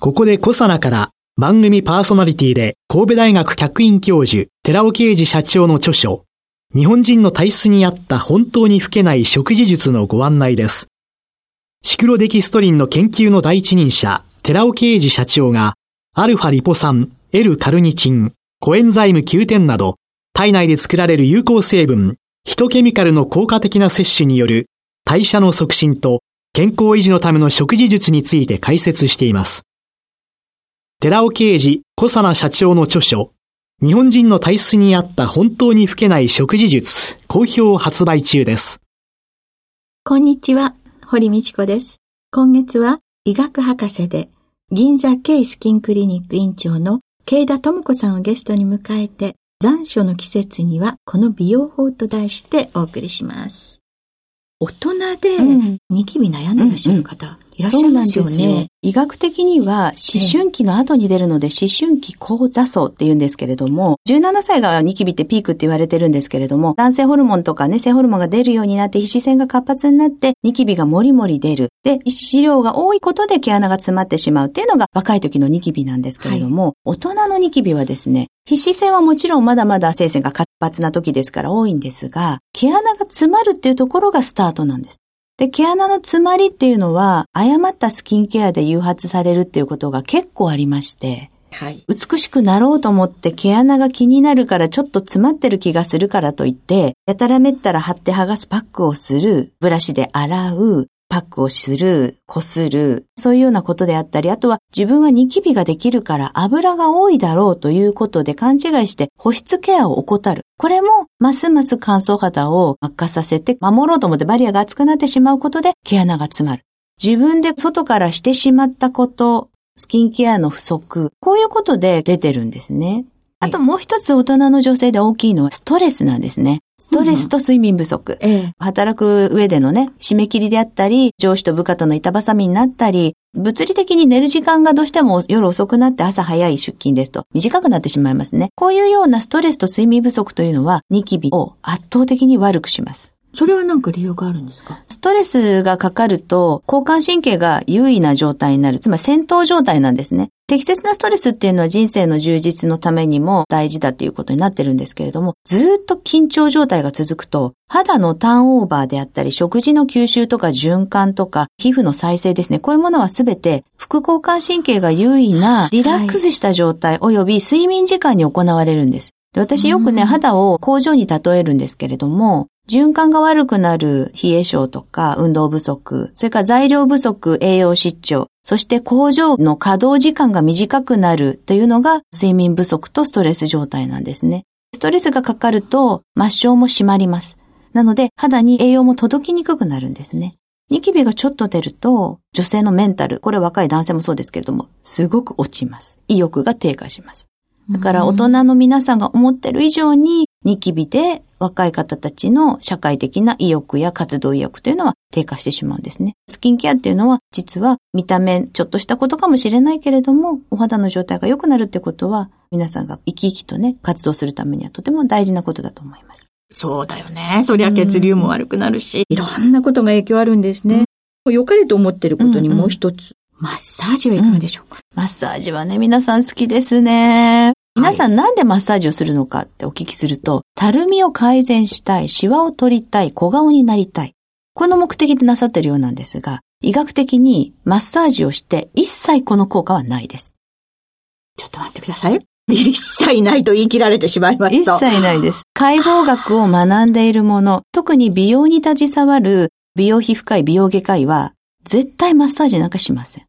ここでコサナから番組パーソナリティで神戸大学客員教授寺尾啓二社長の著書日本人の体質に合った本当に老けない食事術のご案内ですシクロデキストリンの研究の第一人者寺尾啓二社長がアルファリポ酸、L カルニチン、コエンザイム Q10 など体内で作られる有効成分ヒトケミカルの効果的な摂取による代謝の促進と健康維持のための食事術について解説しています。寺尾啓治小佐社長の著書、日本人の体質に合った本当に老けない食事術、好評発売中です。こんにちは、堀道子です。今月は医学博士で銀座ケイスキンクリニック院長の慶田智子さんをゲストに迎えて残暑の季節にはこの美容法と題してお送りします。大人でニキビ悩んでらっしゃる方、いらっしゃいますよね。医学的には思春期の後に出るので思春期高座層って言うんですけれども、17歳がニキビってピークって言われてるんですけれども、男性ホルモンとかね、性ホルモンが出るようになって皮脂腺が活発になってニキビがもりもり出る。で、皮脂量が多いことで毛穴が詰まってしまうっていうのが若い時のニキビなんですけれども、はい、大人のニキビはですね、皮脂腺はもちろんまだまだ生腺が活発な時ですから多いんですが、毛穴が詰まるっていうところがスタートなんです。で、毛穴の詰まりっていうのは、誤ったスキンケアで誘発されるっていうことが結構ありまして、はい。美しくなろうと思って毛穴が気になるからちょっと詰まってる気がするからといって、やたらめったら貼って剥がすパックをする、ブラシで洗う、パックをする、こする、そういうようなことであったり、あとは自分はニキビができるから油が多いだろうということで勘違いして保湿ケアを怠る。これも、ますます乾燥肌を悪化させて守ろうと思ってバリアが厚くなってしまうことで毛穴が詰まる。自分で外からしてしまったこと、スキンケアの不足、こういうことで出てるんですね。あともう一つ大人の女性で大きいのはストレスなんですね。ストレスと睡眠不足。うん、働く上でのね、締め切りであったり、上司と部下との板挟みになったり、物理的に寝る時間がどうしても夜遅くなって朝早い出勤ですと短くなってしまいますね。こういうようなストレスと睡眠不足というのはニキビを圧倒的に悪くします。それは何か理由があるんですか？ストレスがかかると、交感神経が優位な状態になる。つまり戦闘状態なんですね。適切なストレスっていうのは人生の充実のためにも大事だっていうことになってるんですけれども、ずっと緊張状態が続くと、肌のターンオーバーであったり、食事の吸収とか循環とか、皮膚の再生ですね。こういうものはすべて、副交感神経が優位なリラックスした状態及び睡眠時間に行われるんです。で私よくね、肌を工場に例えるんですけれども、循環が悪くなる冷え症とか運動不足、それから材料不足、栄養失調、そして工場の稼働時間が短くなるというのが睡眠不足とストレス状態なんですね。ストレスがかかると末梢も締まります。なので肌に栄養も届きにくくなるんですね。ニキビがちょっと出ると女性のメンタル、これ若い男性もそうですけれども、すごく落ちます。意欲が低下します。だから大人の皆さんが思ってる以上にニキビで若い方たちの社会的な意欲や活動意欲というのは低下してしまうんですね。スキンケアっていうのは実は見た目ちょっとしたことかもしれないけれども、お肌の状態が良くなるってことは皆さんが生き生きとね、活動するためにはとても大事なことだと思います。そうだよね。そりゃ血流も悪くなるし、いろんなことが影響あるんですね。うん、良かれと思ってることにもう一つ、うんうんマッサージはいかがでしょうか、うん、マッサージはね、皆さん好きですね。皆さんなんでマッサージをするのかってお聞きすると、たるみを改善したい、シワを取りたい、小顔になりたい。この目的でなさっているようなんですが、医学的にマッサージをして一切この効果はないです。ちょっと待ってください。一切ないと言い切られてしまいました。一切ないです。解剖学を学んでいるもの、特に美容に携わる美容皮膚科医、美容外科医は、絶対マッサージなんかしません。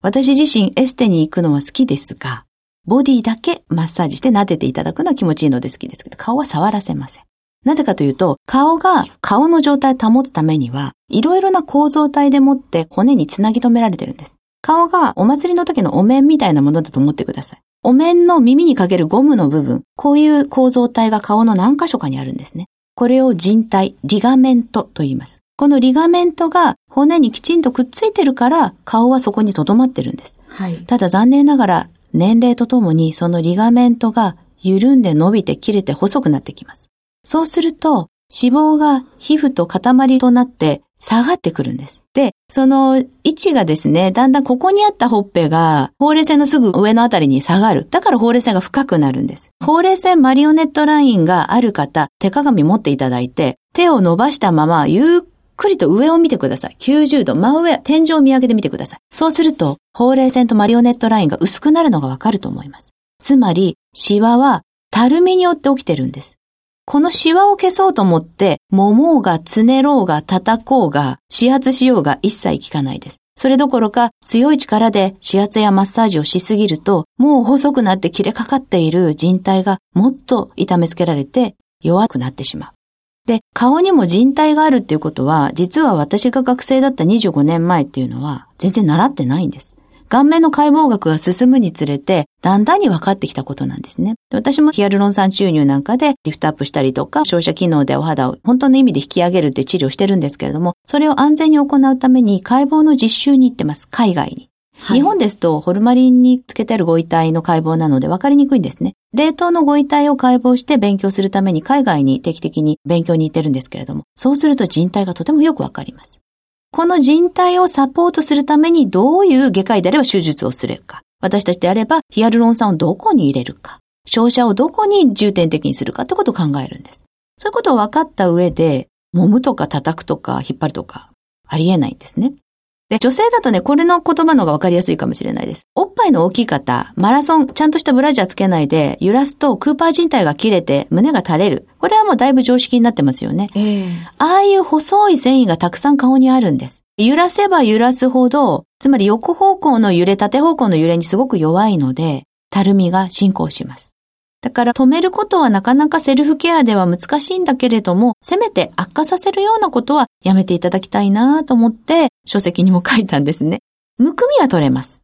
私自身エステに行くのは好きですが、ボディだけマッサージして撫でていただくのは気持ちいいので好きですけど、顔は触らせません。なぜかというと、顔が顔の状態を保つためには、いろいろな構造体でもって骨につなぎ止められてるんです。皮顔がお祭りの時のお面みたいなものだと思ってください。お面の耳にかけるゴムの部分、こういう構造体が顔の何箇所かにあるんですね。これを人体、リガメントと言います。このリガメントが骨にきちんとくっついてるから顔はそこに留まってるんです。はい、ただ残念ながら年齢とともにそのリガメントが緩んで伸びて切れて細くなってきます。そうすると脂肪が皮膚と塊となって下がってくるんです。で、その位置がですね、だんだんここにあったほっぺが、ほうれい線のすぐ上のあたりに下がる。だからほうれい線が深くなるんです。ほうれい線マリオネットラインがある方、手鏡持っていただいて、手を伸ばしたまま、ゆっくりと上を見てください。90度、真上、天井を見上げてみてください。そうすると、ほうれい線とマリオネットラインが薄くなるのがわかると思います。つまり、シワは、たるみによって起きてるんです。このシワを消そうと思って、揉もうが、つねろうが、叩こうが、指圧しようが一切効かないです。それどころか、強い力で指圧やマッサージをしすぎると、もう細くなって切れかかっている人体がもっと痛めつけられて弱くなってしまう。で、顔にも人体があるっていうことは、実は私が学生だった25年前っていうのは、全然習ってないんです。顔面の解剖学が進むにつれて、だんだんに分かってきたことなんですね。私もヒアルロン酸注入なんかでリフトアップしたりとか、照射機能でお肌を本当の意味で引き上げるって治療してるんですけれども、それを安全に行うために解剖の実習に行ってます。海外に。はい、日本ですとホルマリンにつけてあるご遺体の解剖なので分かりにくいんですね。冷凍のご遺体を解剖して勉強するために海外に定期的に勉強に行ってるんですけれども、そうすると人体がとてもよくわかります。この人体をサポートするためにどういう外科医であれば手術をするか。私たちであればヒアルロン酸をどこに入れるか。照射をどこに重点的にするかってことを考えるんです。そういうことを分かった上で、揉むとか叩くとか引っ張るとかありえないんですね。で、女性だとね、これの言葉の方がわかりやすいかもしれないです。おっぱいの大きい方、マラソン、ちゃんとしたブラジャーつけないで、揺らすとクーパー人体が切れて胸が垂れる。これはもうだいぶ常識になってますよね。えー、ああいう細い繊維がたくさん顔にあるんです。揺らせば揺らすほど、つまり横方向の揺れ、縦方向の揺れにすごく弱いので、たるみが進行します。だから止めることはなかなかセルフケアでは難しいんだけれども、せめて悪化させるようなことはやめていただきたいなと思って書籍にも書いたんですね。むくみは取れます。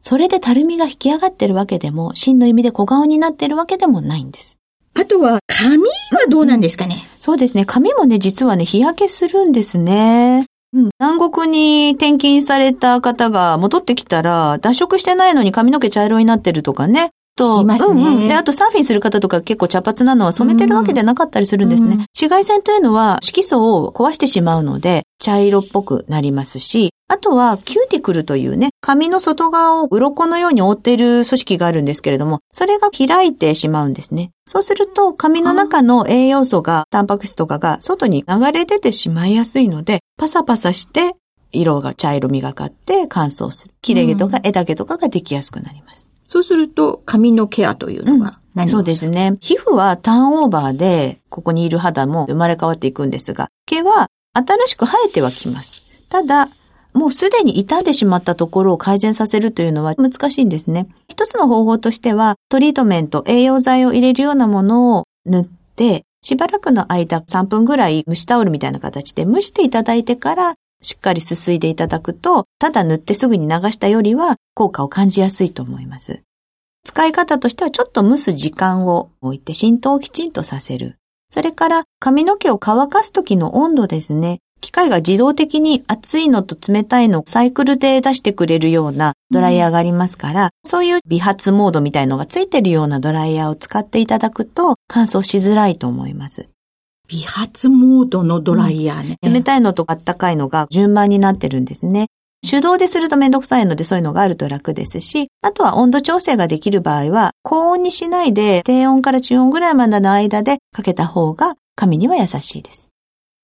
それでたるみが引き上がってるわけでも、真の意味で小顔になってるわけでもないんです。あとは、髪はどうなんですかね、うん、そうですね。髪もね、実はね、日焼けするんですね。うん、南国に転勤された方が戻ってきたら、脱色してないのに髪の毛茶色になってるとかね。と、ね、うんうん。で、あとサーフィンする方とか結構茶髪なのは染めてるわけでなかったりするんですね。うん、紫外線というのは色素を壊してしまうので、茶色っぽくなりますし、あとはキューティクルというね、髪の外側を鱗のように覆っている組織があるんですけれども、それが開いてしまうんですね。そうすると髪の中の栄養素が、タンパク質とかが外に流れ出てしまいやすいので、パサパサして色が茶色みがかって乾燥する。切れ毛とか枝毛とかができやすくなります。そうすると、髪のケアというのが何、うん、そうですね。皮膚はターンオーバーで、ここにいる肌も生まれ変わっていくんですが、毛は新しく生えてはきます。ただ、もうすでに傷んでしまったところを改善させるというのは難しいんですね。一つの方法としては、トリートメント、栄養剤を入れるようなものを塗って、しばらくの間3分ぐらい蒸しタオルみたいな形で蒸していただいてからしっかりすすいでいただくと、ただ塗ってすぐに流したよりは効果を感じやすいと思います。使い方としてはちょっと蒸す時間を置いて浸透をきちんとさせる。それから髪の毛を乾かす時の温度ですね。機械が自動的に熱いのと冷たいのをサイクルで出してくれるようなドライヤーがありますから、うん、そういう微発モードみたいのがついてるようなドライヤーを使っていただくと乾燥しづらいと思います。微発モードのドライヤーね。うん、冷たいのと暖かいのが順番になってるんですね。手動でするとめんどくさいのでそういうのがあると楽ですし、あとは温度調整ができる場合は、高温にしないで低温から中温ぐらいまでの間でかけた方が髪には優しいです。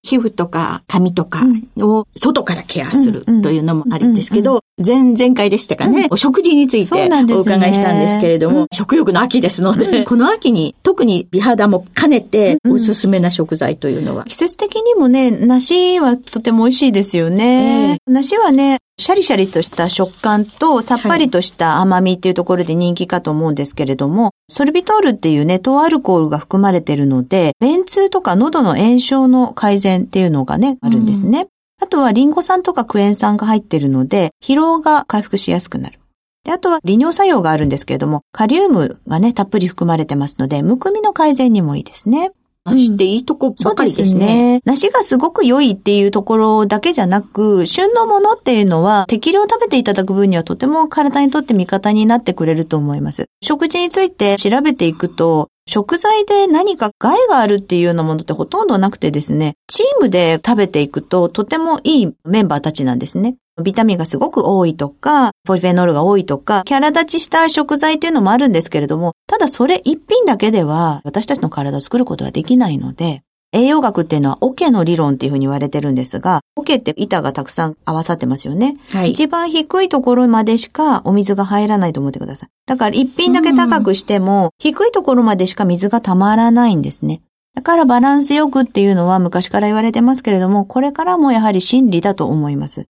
皮膚とか髪とかを外からケアするというのもあるんですけど、前々回でしたかね、お食事についてお伺いしたんですけれども、食欲の秋ですので、この秋に特に美肌も兼ねておすすめな食材というのは、季節的にもね、梨はとても美味しいですよね。梨はね、シャリシャリとした食感とさっぱりとした甘みっていうところで人気かと思うんですけれども、ソルビトールっていうね、糖アルコールが含まれているので、便通とか喉の炎症の改善っていうのがね、あるんですね。あとはリンゴ酸とかクエン酸が入ってるので、疲労が回復しやすくなる。で、あとは利尿作用があるんですけれども、カリウムがね、たっぷり含まれてますので、むくみの改善にもいいですね。梨っていいとこばかりですね。そうですね。梨がすごく良いっていうところだけじゃなく、旬のものっていうのは適量食べていただく分にはとても体にとって味方になってくれると思います。食事について調べていくと、食材で何か害があるっていうようなものってほとんどなくてですね、チームで食べていくととてもいいメンバーたちなんですね。ビタミンがすごく多いとか、ポリフェノールが多いとか、キャラ立ちした食材っていうのもあるんですけれども、ただそれ一品だけでは私たちの体を作ることはできないので、栄養学っていうのはオケの理論っていうふうに言われてるんですが、オケって板がたくさん合わさってますよね。はい。一番低いところまでしかお水が入らないと思ってください。だから一品だけ高くしても、低いところまでしか水が溜まらないんですね。だからバランスよくっていうのは昔から言われてますけれども、これからもやはり真理だと思います。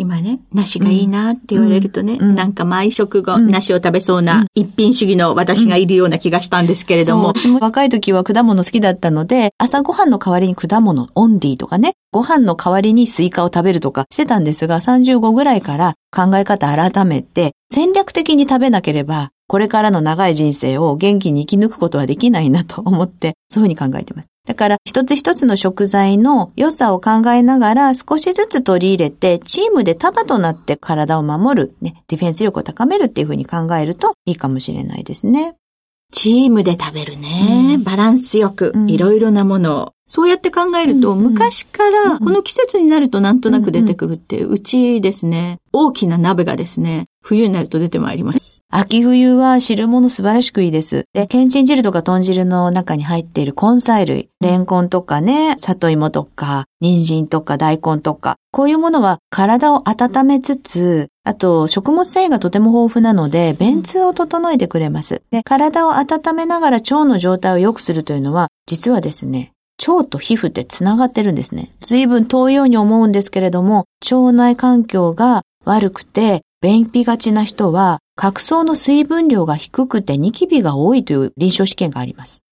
今ね、梨がいいなって言われるとね、うん、なんか毎食後、うん、梨を食べそうな一品主義の私がいるような気がしたんですけれども。私も若い時は果物好きだったので、朝ごはんの代わりに果物オンリーとかね、ご飯の代わりにスイカを食べるとかしてたんですが、35ぐらいから考え方改めて、戦略的に食べなければ、これからの長い人生を元気に生き抜くことはできないなと思って、そういうふうに考えてます。だから、一つ一つの食材の良さを考えながら、少しずつ取り入れて、チームで束となって体を守る、ね、ディフェンス力を高めるっていうふうに考えるといいかもしれないですね。チームで食べるね。うん、バランスよく、いろいろなものを。そうやって考えると、昔からこの季節になるとなんとなく出てくるって、うちですね、大きな鍋がですね、冬になると出てまいります。秋冬は汁物素晴らしくいいです。で、けんちん汁とか豚汁の中に入っている根菜類、レンコンとかね、里芋とか、人参とか大根とか、こういうものは体を温めつつ、あと食物繊維がとても豊富なので、便通を整えてくれます。で、体を温めながら腸の状態を良くするというのは、実はですね、腸と皮膚って繋がってるんですね。随分遠いように思うんですけれども、腸内環境が悪くて、便秘がちな人は、角層の水分量が低くてニキビが多いという臨床試験があります。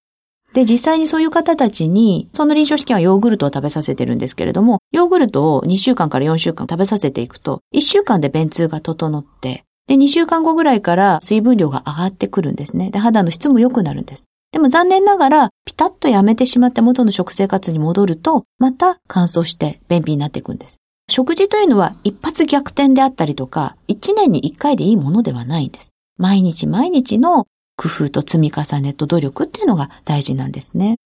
で、実際にそういう方たちに、その臨床試験はヨーグルトを食べさせてるんですけれども、ヨーグルトを2週間から4週間食べさせていくと、1週間で便通が整って、で、2週間後ぐらいから水分量が上がってくるんですね。で、肌の質も良くなるんです。でも残念ながら、ピタッとやめてしまって元の食生活に戻ると、また乾燥して便秘になっていくんです。食事というのは一発逆転であったりとか、一年に一回でいいものではないんです。毎日毎日の工夫と積み重ねと努力っていうのが大事なんですね。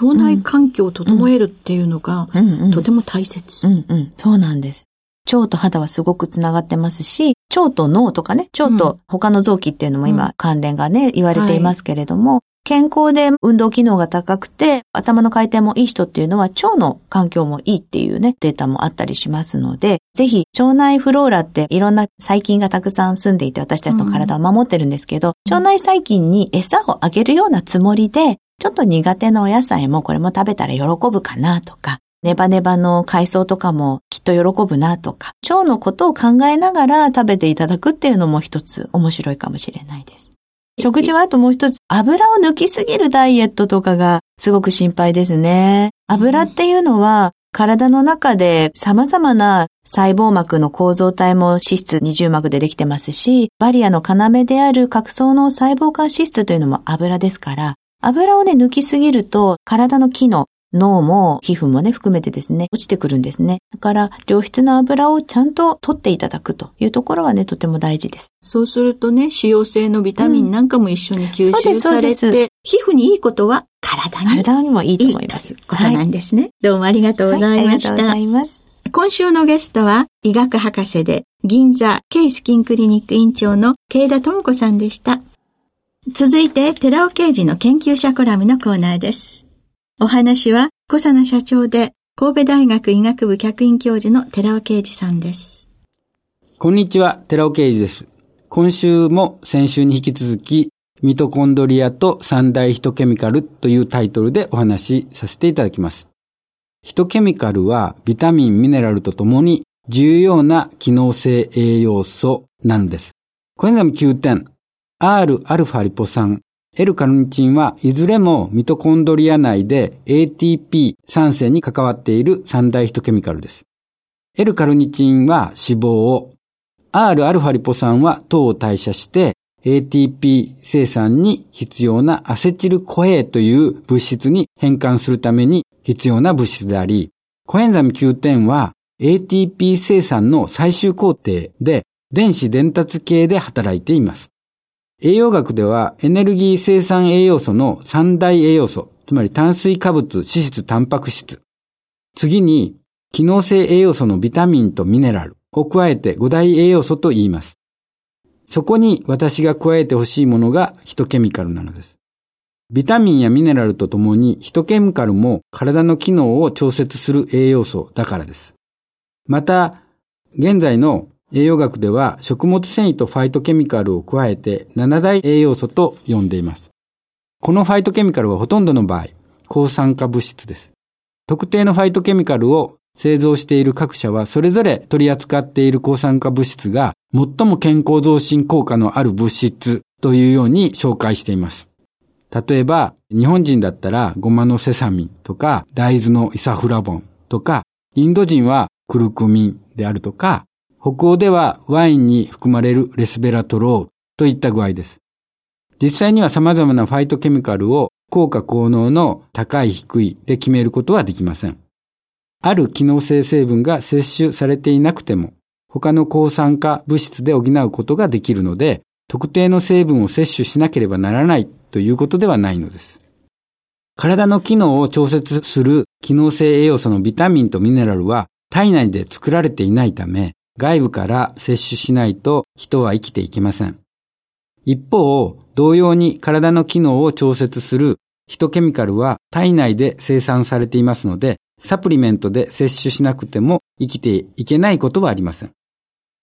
腸内環境を整えるっていうのが、とても大切、うんうん。そうなんです。腸と肌はすごくつながってますし、腸と脳とかね、腸と他の臓器っていうのも今関連がね、言われていますけれども、健康で運動機能が高くて、頭の回転もいい人っていうのは腸の環境もいいっていうね、データもあったりしますので、ぜひ腸内フローラっていろんな細菌がたくさん住んでいて私たちの体を守ってるんですけど、うん、腸内細菌に餌をあげるようなつもりで、ちょっと苦手なお野菜もこれも食べたら喜ぶかなとか、ネバネバの海藻とかもきっと喜ぶなとか、腸のことを考えながら食べていただくっていうのも一つ面白いかもしれないです。食事はあともう一つ、油を抜きすぎるダイエットとかがすごく心配ですね。油っていうのは、体の中で様々な細胞膜の構造体も脂質二重膜でできてますし、バリアの要である角層の細胞間脂質というのも油ですから、油をね、抜きすぎると体の機能、脳も皮膚もね、含めてですね、落ちてくるんですね。だから、良質な油をちゃんと取っていただくというところはね、とても大事です。そうするとね、使用性のビタミンなんかも一緒に吸収されて、うん、皮膚にいいことは体に体にもいいと思います。ことなんですね、はい、どうもありがとうございました。はい、ありがとうございます。今週のゲストは、医学博士で、銀座ケイスキンクリニック院長の慶田智子さんでした。続いて、寺尾刑事の研究者コラムのコーナーです。お話は、小佐奈社長で、神戸大学医学部客員教授の寺尾啓二さんです。こんにちは、寺尾啓二です。今週も先週に引き続き、ミトコンドリアと三大ヒトケミカルというタイトルでお話しさせていただきます。ヒトケミカルはビタミン、ミネラルとともに重要な機能性栄養素なんです。コエンザム9点、Rα リポ酸、L カルニチンはいずれもミトコンドリア内で ATP 酸性に関わっている三大ヒトケミカルです。L カルニチンは脂肪を、Rα リポ酸は糖を代謝して ATP 生産に必要なアセチルコエという物質に変換するために必要な物質であり、コエンザム Q10 は ATP 生産の最終工程で電子伝達系で働いています。栄養学ではエネルギー生産栄養素の三大栄養素、つまり炭水化物、脂質、タンパク質。次に、機能性栄養素のビタミンとミネラルを加えて五大栄養素と言います。そこに私が加えてほしいものがヒトケミカルなのです。ビタミンやミネラルとともにヒトケミカルも体の機能を調節する栄養素だからです。また、現在の栄養学では食物繊維とファイトケミカルを加えて7大栄養素と呼んでいます。このファイトケミカルはほとんどの場合、抗酸化物質です。特定のファイトケミカルを製造している各社はそれぞれ取り扱っている抗酸化物質が最も健康増進効果のある物質というように紹介しています。例えば、日本人だったらゴマのセサミンとか大豆のイサフラボンとか、インド人はクルクミンであるとか、北欧ではワインに含まれるレスベラトロールといった具合です。実際には様々なファイトケミカルを効果効能の高い低いで決めることはできません。ある機能性成分が摂取されていなくても、他の抗酸化物質で補うことができるので、特定の成分を摂取しなければならないということではないのです。体の機能を調節する機能性栄養素のビタミンとミネラルは体内で作られていないため、外部から摂取しないと人は生きていけません。一方、同様に体の機能を調節するヒトケミカルは体内で生産されていますので、サプリメントで摂取しなくても生きていけないことはありません。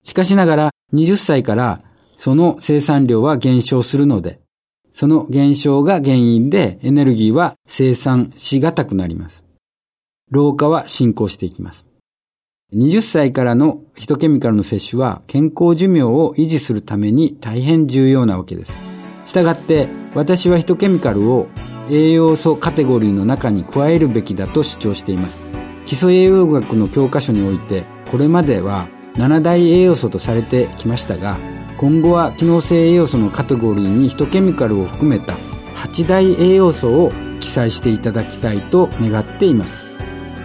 しかしながら20歳からその生産量は減少するので、その減少が原因でエネルギーは生産しがたくなります。老化は進行していきます。20歳からのヒトケミカルの摂取は健康寿命を維持するために大変重要なわけです。したがって私はヒトケミカルを栄養素カテゴリーの中に加えるべきだと主張しています。基礎栄養学の教科書においてこれまでは7大栄養素とされてきましたが今後は機能性栄養素のカテゴリーにヒトケミカルを含めた8大栄養素を記載していただきたいと願っています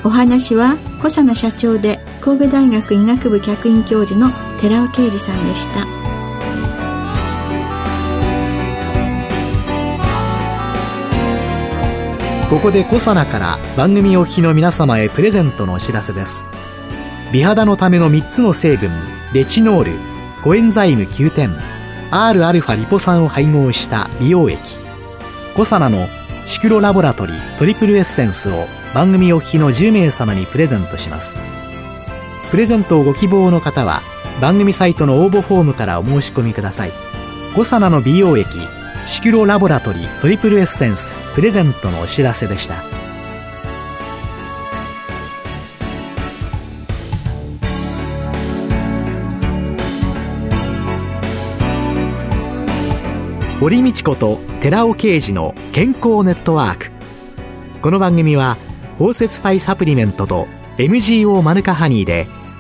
お話は小佐奈社長で神戸大学医学部客員教授の寺尾啓二さんでした。ここでコサナから番組お聞きの皆様へプレゼントのお知らせです。美肌のための3つの成分レチノールコエンザイム9点 Rα リポ酸を配合した美容液。コサナのシクロラボラトリートリプルエッセンスを番組お聞きの10名様にプレゼントします。プレゼントをご希望の方は番組サイトの応募フォームからお申し込みください。コサナの美容液シクロラボラトリートリプルエッセンスプレゼントのお知らせでした。堀道子と寺尾啓二の健康ネットワーク。この番組は包摂体サプリメントと MGO マヌカハニーで